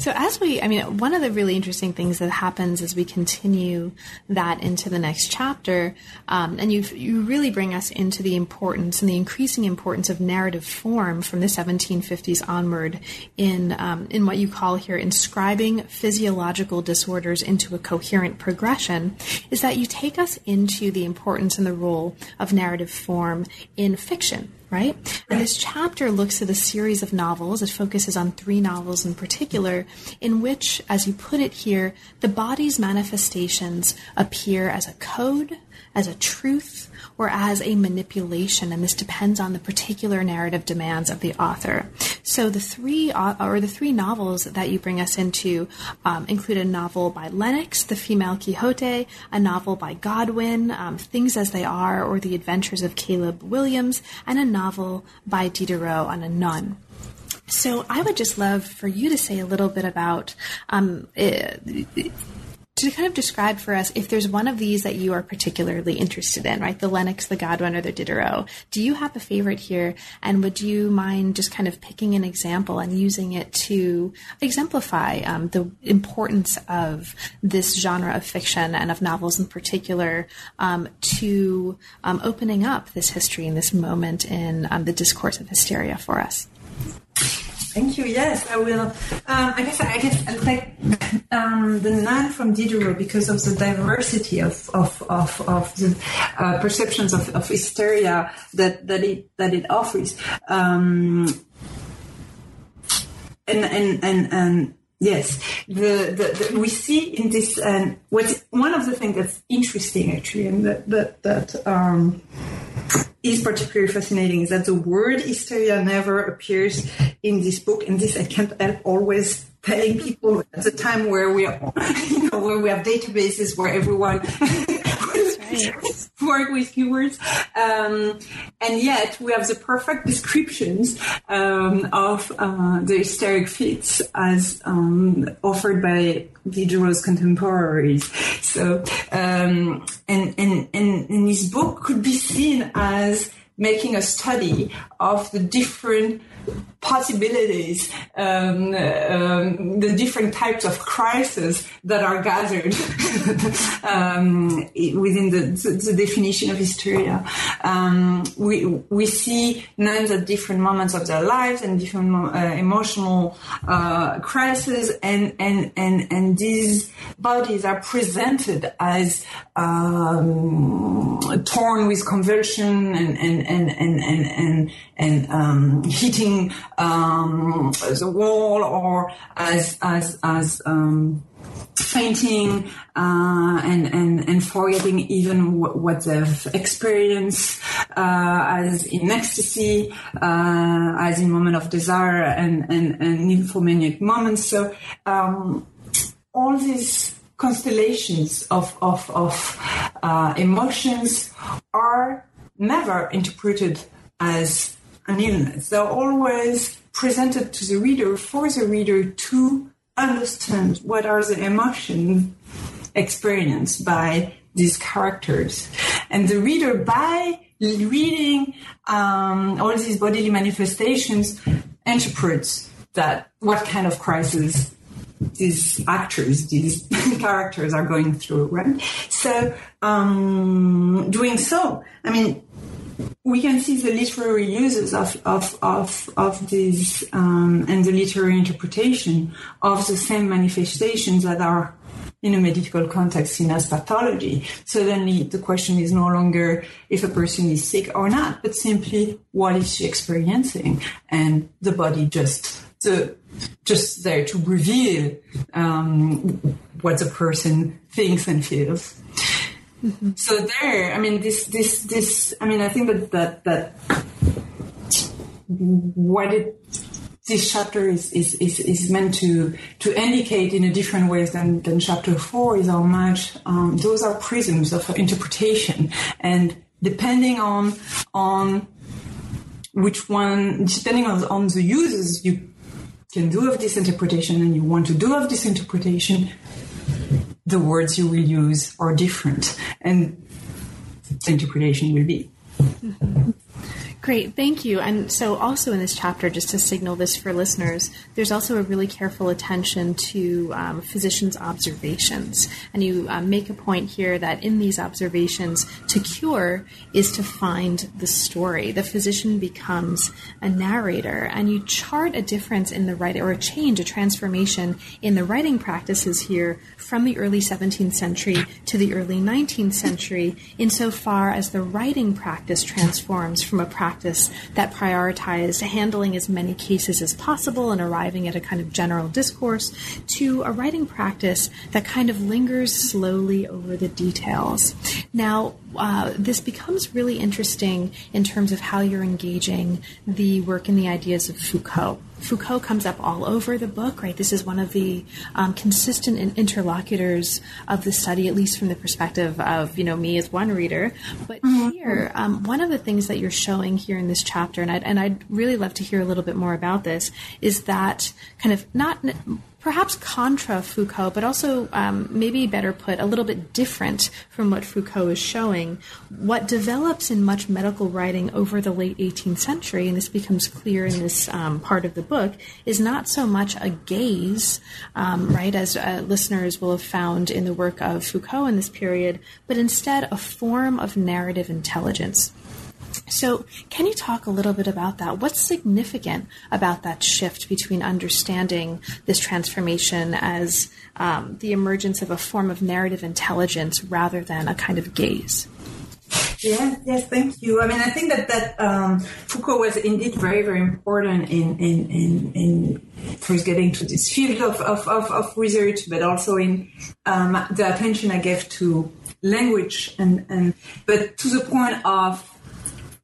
So, as we, I mean, one of the really interesting things that happens as we continue that into the next chapter, um, and you you really bring us into the importance and the increasing importance of narrative form from the 1750s onward in um, in what you call here inscribing physiological disorders into a coherent progression, is that you take us into the importance and the role of narrative form in fiction right? And this chapter looks at a series of novels. It focuses on three novels in particular, in which, as you put it here, the body's manifestations appear as a code, as a truth, or as a manipulation, and this depends on the particular narrative demands of the author. So the three or the three novels that you bring us into um, include a novel by Lennox, The Female Quixote, a novel by Godwin, um, Things as They Are, or The Adventures of Caleb Williams, and a novel by Diderot on a nun. So I would just love for you to say a little bit about um, it, to kind of describe for us if there's one of these that you are particularly interested in, right? The Lennox, the Godwin, or the Diderot. Do you have a favorite here? And would you mind just kind of picking an example and using it to exemplify um, the importance of this genre of fiction and of novels in particular um, to um, opening up this history and this moment in um, the discourse of hysteria for us? Thank you. Yes, I will. Um, I guess I guess I like um, the nun from Diderot because of the diversity of of of, of the uh, perceptions of, of hysteria that that it that it offers. Um, and and and and yes, the, the, the we see in this and what's one of the things that's interesting actually, and that that that. Um, is particularly fascinating is that the word hysteria never appears in this book, and this I can't help always telling people at the time where we are, you know, where we have databases where everyone work with keywords. Um, and yet we have the perfect descriptions um, of uh, the hysteric fits as um, offered by Diderot's contemporaries. So, um, and, and, and, and this book could be seen as making a study of the different possibilities, um, um, the different types of crises that are gathered um, within the, the, definition of hysteria. Um, we we see nuns at different moments of their lives and different uh, emotional uh, crises, and and and and these bodies are presented as um, torn with convulsion and and and and and and, and um, hitting um, the wall or as as as um, fainting uh, and, and and forgetting even what, what they've experienced uh, as in ecstasy, uh, as in moment of desire and and, and nymphomaniac moments. So um, all these constellations of of, of uh, emotions are never interpreted as an illness. They're always presented to the reader for the reader to understand what are the emotions experienced by these characters. And the reader, by reading um, all these bodily manifestations, interprets that what kind of crisis these actors, these characters are going through, right? So, um, doing so, I mean, we can see the literary uses of of of, of these um, and the literary interpretation of the same manifestations that are in a medical context seen as pathology. Suddenly, the question is no longer if a person is sick or not, but simply what is she experiencing, and the body just the just there to reveal um, what the person thinks and feels. Mm-hmm. So there, I mean, this, this, this. I mean, I think that that that what it this chapter is, is, is, is, meant to, to indicate in a different ways than, than chapter four is how much um, those are prisms of interpretation. And depending on, on which one, depending on, on the uses you can do of this interpretation and you want to do of this interpretation, the words you will use are different and the interpretation will be. Mm-hmm. Great, thank you. And so, also in this chapter, just to signal this for listeners, there's also a really careful attention to um, physicians' observations. And you um, make a point here that in these observations, to cure is to find the story. The physician becomes a narrator, and you chart a difference in the writing, or a change, a transformation in the writing practices here from the early 17th century to the early 19th century, insofar as the writing practice transforms from a practice practice that prioritized handling as many cases as possible and arriving at a kind of general discourse to a writing practice that kind of lingers slowly over the details. Now, uh, this becomes really interesting in terms of how you're engaging the work and the ideas of Foucault. Foucault comes up all over the book, right? This is one of the um, consistent interlocutors of the study, at least from the perspective of, you know, me as one reader. But mm-hmm. here, um, one of the things that you're showing here in this chapter, and I'd, and I'd really love to hear a little bit more about this, is that kind of not perhaps contra Foucault, but also um, maybe better put, a little bit different from what Foucault is showing. What develops in much medical writing over the late 18th century, and this becomes clear in this um, part of the book, is not so much a gaze, um, right, as uh, listeners will have found in the work of Foucault in this period, but instead a form of narrative intelligence. So, can you talk a little bit about that? What's significant about that shift between understanding this transformation as um, the emergence of a form of narrative intelligence rather than a kind of gaze? Yes, yes, thank you. I mean, I think that that um, Foucault was indeed very, very important in in in, in first getting to this field of, of, of, of research, but also in um, the attention I gave to language and and but to the point of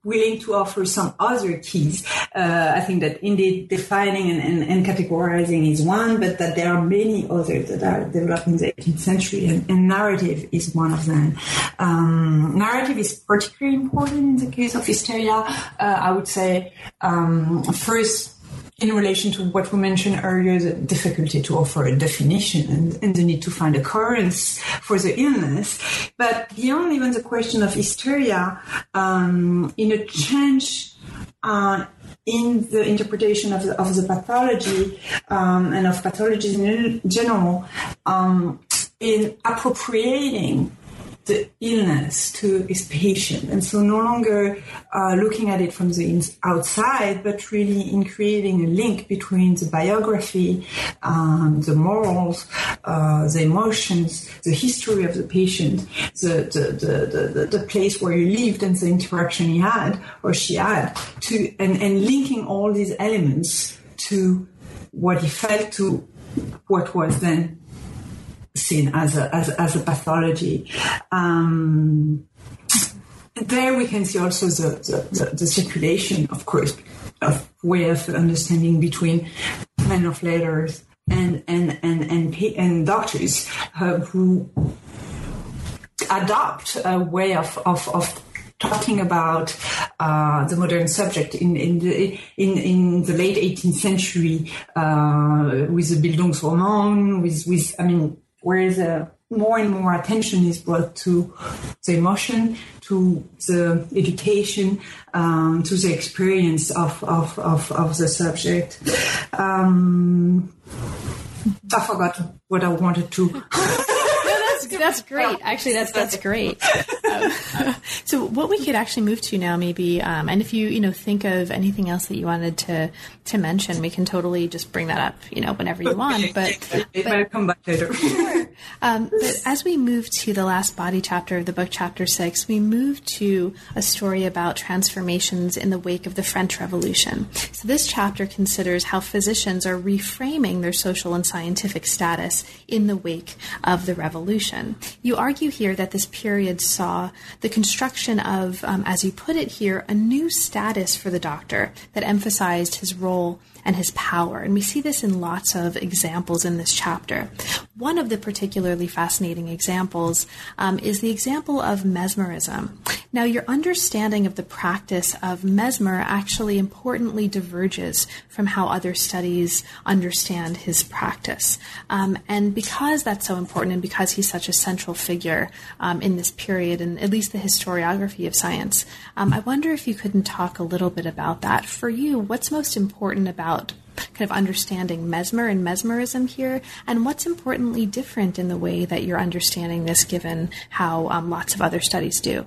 willing to offer some other keys. Uh, I think that indeed defining and, and, and, categorizing is one, but that there are many others that are developed in the 18th century, and, and narrative is one of them. Um, narrative is particularly important in the case of hysteria. Uh, I would say um, first in relation to what we mentioned earlier, the difficulty to offer a definition and, and, the need to find a currents for the illness. But beyond even the question of hysteria, um, in a change uh, in the interpretation of the, of the pathology um, and of pathology in general, um, in appropriating the illness to his patient. And so no longer uh, looking at it from the outside, but really in creating a link between the biography, um, the morals, uh, the emotions, the history of the patient, the, the, the, the, the place where he lived and the interaction he had or she had to, and, and linking all these elements to what he felt to what was then seen as a, as, as a pathology. Um, there we can see also the, the, the, the, circulation, of course, of way of understanding between men of letters and and and and, and doctors uh, who adopt a way of of, of talking about uh, the modern subject in in the in, in the late 18th century uh, with the Bildungsroman, with with I mean where the more and more attention is brought to the emotion, to the education, um, to the experience of, of, of, of the subject. Um, I forgot what I wanted to. That's great. Actually, that's that's great. um, so what we could actually move to now, maybe, um, and if you you know think of anything else that you wanted to to mention, we can totally just bring that up, you know, whenever you want. But, it but, might come back later. um, but as we move to the last body chapter of the book, chapter six, we move to a story about transformations in the wake of the French Revolution. So this chapter considers how physicians are reframing their social and scientific status in the wake of the revolution. You argue here that this period saw the construction of, um, as you put it here, a new status for the doctor that emphasized his role and his power. And we see this in lots of examples in this chapter. One of the particularly fascinating examples um, is the example of mesmerism. Now, your understanding of the practice of mesmer actually importantly diverges from how other studies understand his practice. Um, and because that's so important and because he's such a central figure um, in this period and at least the historiography of science, um, I wonder if you couldn't talk a little bit about that. For you, what's most important about kind of understanding mesmer and mesmerism here, and what's importantly different in the way that you're understanding this given how um, lots of other studies do?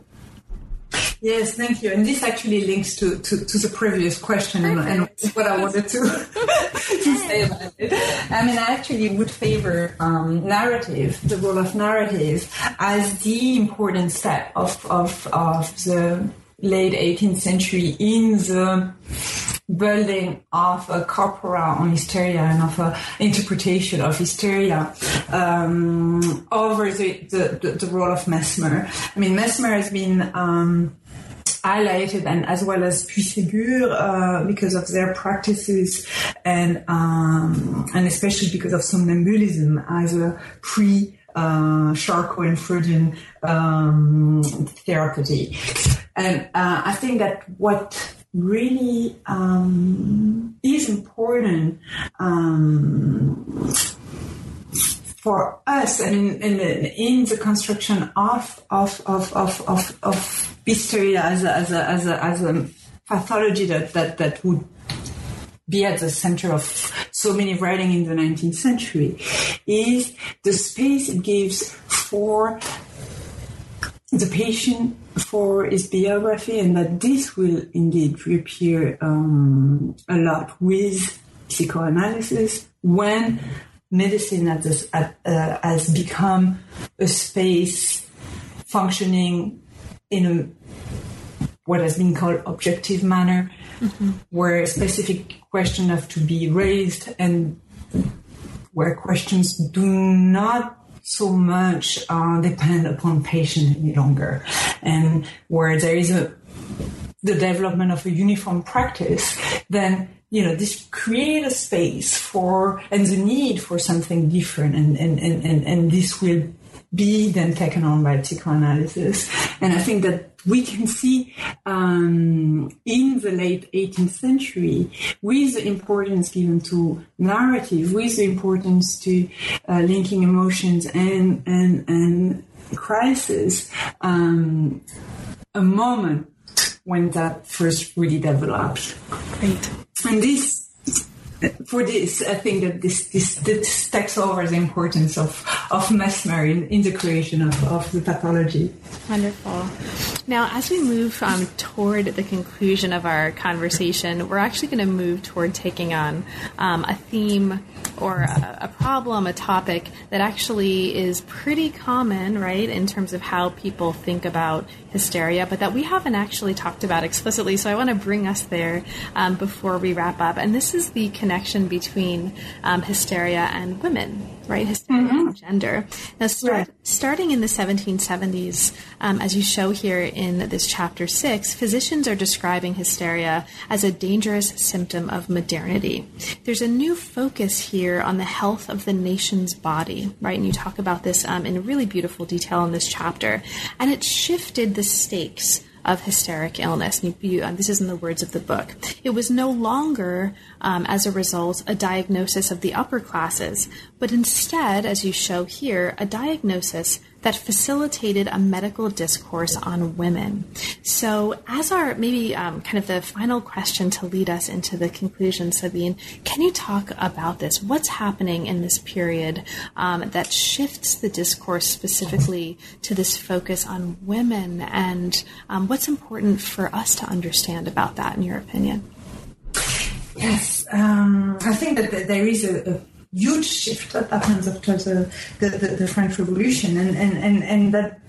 Yes, thank you. And this actually links to, to, to the previous question and, and, what I wanted to, to say about it. I mean, I actually would favor um, narrative, the role of narrative, as the important step of, of, of the late 18th century in the building of a corpora on hysteria and of an interpretation of hysteria um, over the, the, the, role of Mesmer. I mean, Mesmer has been um, highlighted and as well as Puységur uh, because of their practices and um, and especially because of somnambulism as a pre uh, and Freudian um, therapy. And uh, I think that what really um, is important um, for us and in, in, the, in the construction of of of of of, of hysteria as a, as a as a as a pathology that that that would be at the center of so many writing in the 19th century is the space it gives for the patient for his biography and that this will indeed reappear um, a lot with psychoanalysis when medicine has, uh, has become a space functioning in a what has been called objective manner, mm-hmm. where specific questions have to be raised and where questions do not so much uh, depend upon patient any longer, and where there is a the development of a uniform practice, then you know this create a space for and the need for something different, and and and and, and this will be then taken on by psychoanalysis. And I think that we can see um, in the late 18th century, with the importance given to narrative, with the importance to uh, linking emotions and and and crisis, um, a moment when that first really developed. Great. And this for this, I think that this, this, this takes over the importance of, of Mesmer in, in the creation of, of the pathology. Wonderful. Now, as we move um, toward the conclusion of our conversation, we're actually going to move toward taking on um, a theme or a, a, problem, a topic that actually is pretty common, right, in terms of how people think about hysteria, but that we haven't actually talked about explicitly. So I want to bring us there um, before we wrap up. And this is the connection between um, hysteria and women right? Hysteria mm-hmm. gender. Now, start, right. starting in the 1770s, um, as you show here in this chapter six, physicians are describing hysteria as a dangerous symptom of modernity. There's a new focus here on the health of the nation's body, right? And you talk about this um, in really beautiful detail in this chapter. And it shifted the stakes of hysteric illness. You, you, um, this is in the words of the book. It was no longer, um, as a result, a diagnosis of the upper classes, but instead, as you show here, a diagnosis that facilitated a medical discourse on women. So, as our maybe um, kind of the final question to lead us into the conclusion, Sabine, can you talk about this? What's happening in this period um, that shifts the discourse specifically to this focus on women, and um, what's important for us to understand about that, in your opinion? Yes, um, I think that there is a, a huge shift that happens after the, the, the, the French Revolution, and, and, and, and that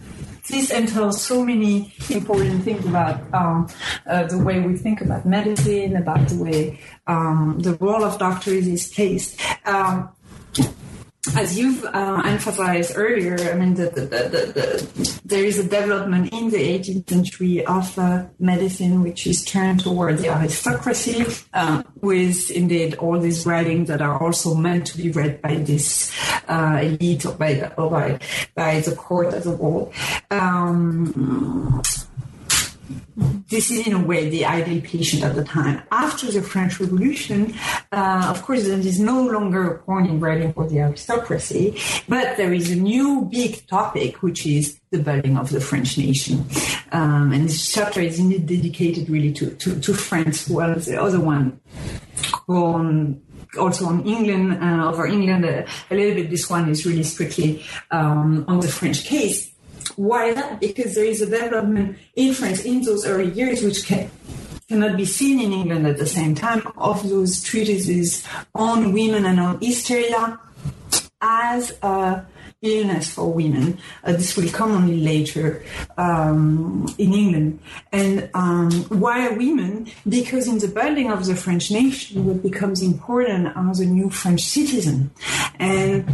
this entails so many important things about um, uh, the way we think about medicine, about the way um, the role of doctors is placed. Um, as you've uh, emphasized earlier, I mean, the, the, the, there is a development in the 18th century of uh, medicine which is turned toward the aristocracy, uh, with indeed all these writings that are also meant to be read by this uh, elite or by, the, or by, by the court as a whole. Um, this is in a way the ideal patient at the time. After the French Revolution, uh, of course, there is no longer a point in writing for the aristocracy, but there is a new big topic, which is the building of the French nation. Um, and this chapter is indeed dedicated really to, to, to France, while the other one on also on England, uh, over England, uh, a little bit. This one is really strictly um, on the French case. Why that? Because there is a development in France in those early years which can, cannot be seen in England at the same time of those treatises on women and on hysteria as a illness for women. Uh, this will come only later um, in England. And um, why women? Because in the building of the French nation, what becomes important are the new French citizen. And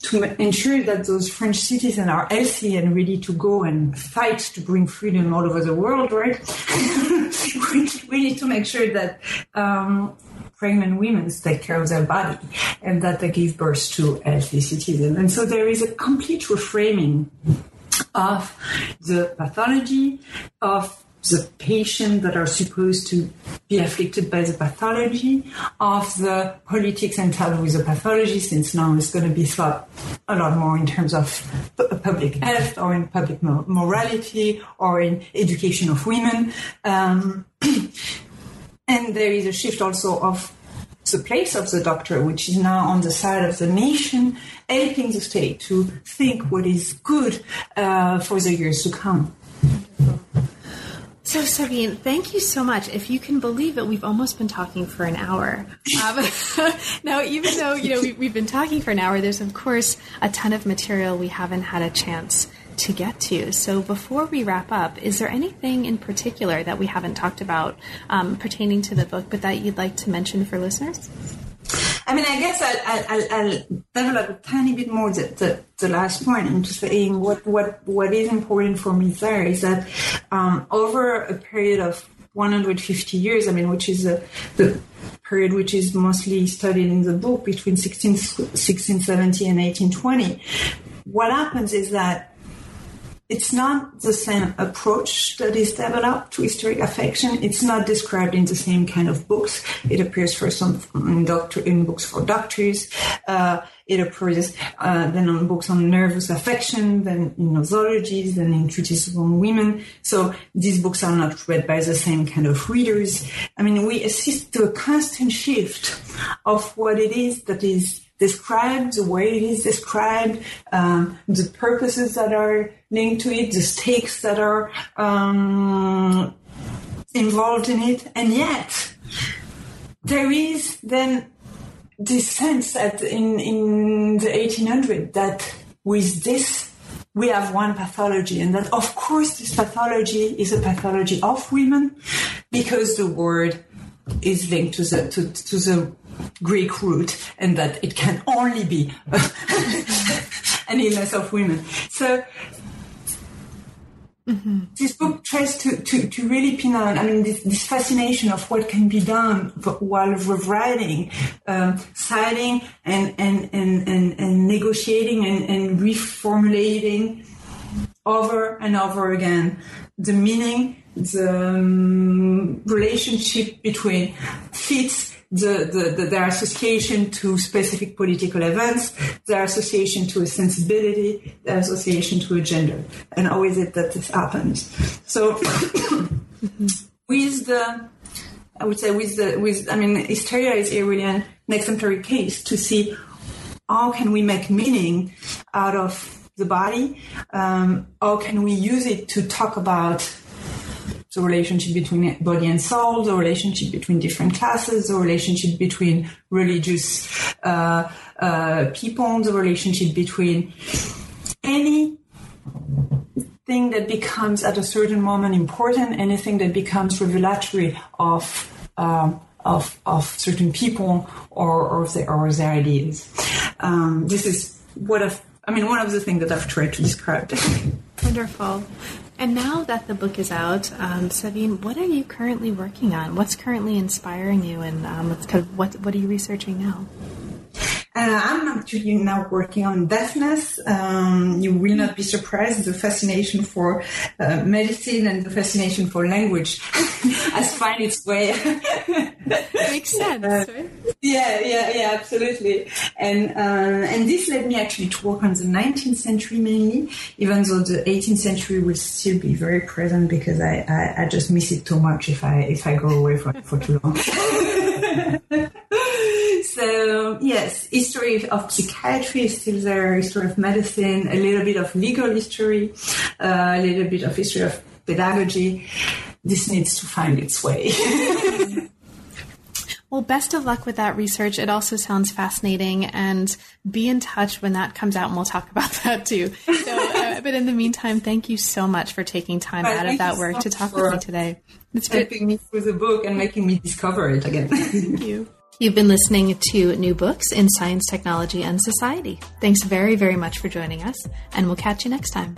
to ensure that those French citizens are healthy and ready to go and fight to bring freedom all over the world, right? we, need to make sure that um, pregnant women take care of their body and that they give birth to healthy citizens. And so there is a complete reframing of the pathology, of the patient that are supposed to be afflicted by the pathology, of the politics entailed with the pathology, since now it's going to be thought a lot more in terms of public health or in public morality or in education of women. Um, And there is a shift also of the place of the doctor, which is now on the side of the nation, helping the state to think what is good uh, for the years to come. So, Sabine, thank you so much. If you can believe it, we've almost been talking for an hour. Um, now, even though you know we, we've been talking for an hour, there's of course a ton of material we haven't had a chance to get to. So before we wrap up, is there anything in particular that we haven't talked about um, pertaining to the book, but that you'd like to mention for listeners? I mean, I guess I'll, I'll, I'll develop a tiny bit more the, the, the, last point into saying what, what, what is important for me there is that um, over a period of 150 years, I mean, which is a, the period which is mostly studied in the book between 16, 1670 and 1820, what happens is that it's not the same approach that is developed to hysteric affection. It's not described in the same kind of books. It appears on, in, doctor, in books for doctors. Uh, it appears uh, then on books on nervous affection, then in nosologies, then in treatises on women. So these books are not read by the same kind of readers. I mean, we assist to a constant shift of what it is that is described, the way it is described, um, the purposes that are linked to it, the stakes that are um, involved in it, and yet there is then this sense that in in the 1800s that with this we have one pathology and that of course this pathology is a pathology of women because the word is linked to the to, to the Greek root and that it can only be an illness of women. So Mm-hmm. This book tries to, to, to really pin on, I mean, this, this fascination of what can be done while rewriting, um, citing and, and, and, and, and negotiating and, and reformulating over and over again the meaning, the um, relationship between fits the, the, the, their association to specific political events, their association to a sensibility, their association to a gender. And how is it that this happens? So with the, I would say with the, with, I mean, hysteria is a really an exemplary case to see how can we make meaning out of the body? Um, how can we use it to talk about the relationship between body and soul, the relationship between different classes, the relationship between religious uh, uh, people, the relationship between any thing that becomes at a certain moment important, anything that becomes revelatory of um, of, of certain people or, or, their, or their ideas. Um, this is what I've, I mean, one of the things that I've tried to describe. Wonderful. And now that the book is out, um, Sabine, what are you currently working on? What's currently inspiring you, and um, kind of what what are you researching now? Uh, I'm actually now working on deafness. Um, you will not be surprised. The fascination for uh, medicine and the fascination for language has found its way. Makes sense. Uh. Yeah, yeah, yeah, absolutely. And uh, and this led me actually to work on the 19th century mainly, even though the 18th century will still be very present because I, I, I just miss it too much if I if I go away for for too long. so yes, history of psychiatry is still there, history of medicine, a little bit of legal history, uh, a little bit of history of pedagogy. This needs to find its way. Well, best of luck with that research. It also sounds fascinating, and be in touch when that comes out, and we'll talk about that too. So, uh, but in the meantime, thank you so much for taking time out of that work so to talk with me today. It's helping me through the book and making me discover it again. thank you. You've been listening to new books in science, technology, and society. Thanks very, very much for joining us, and we'll catch you next time.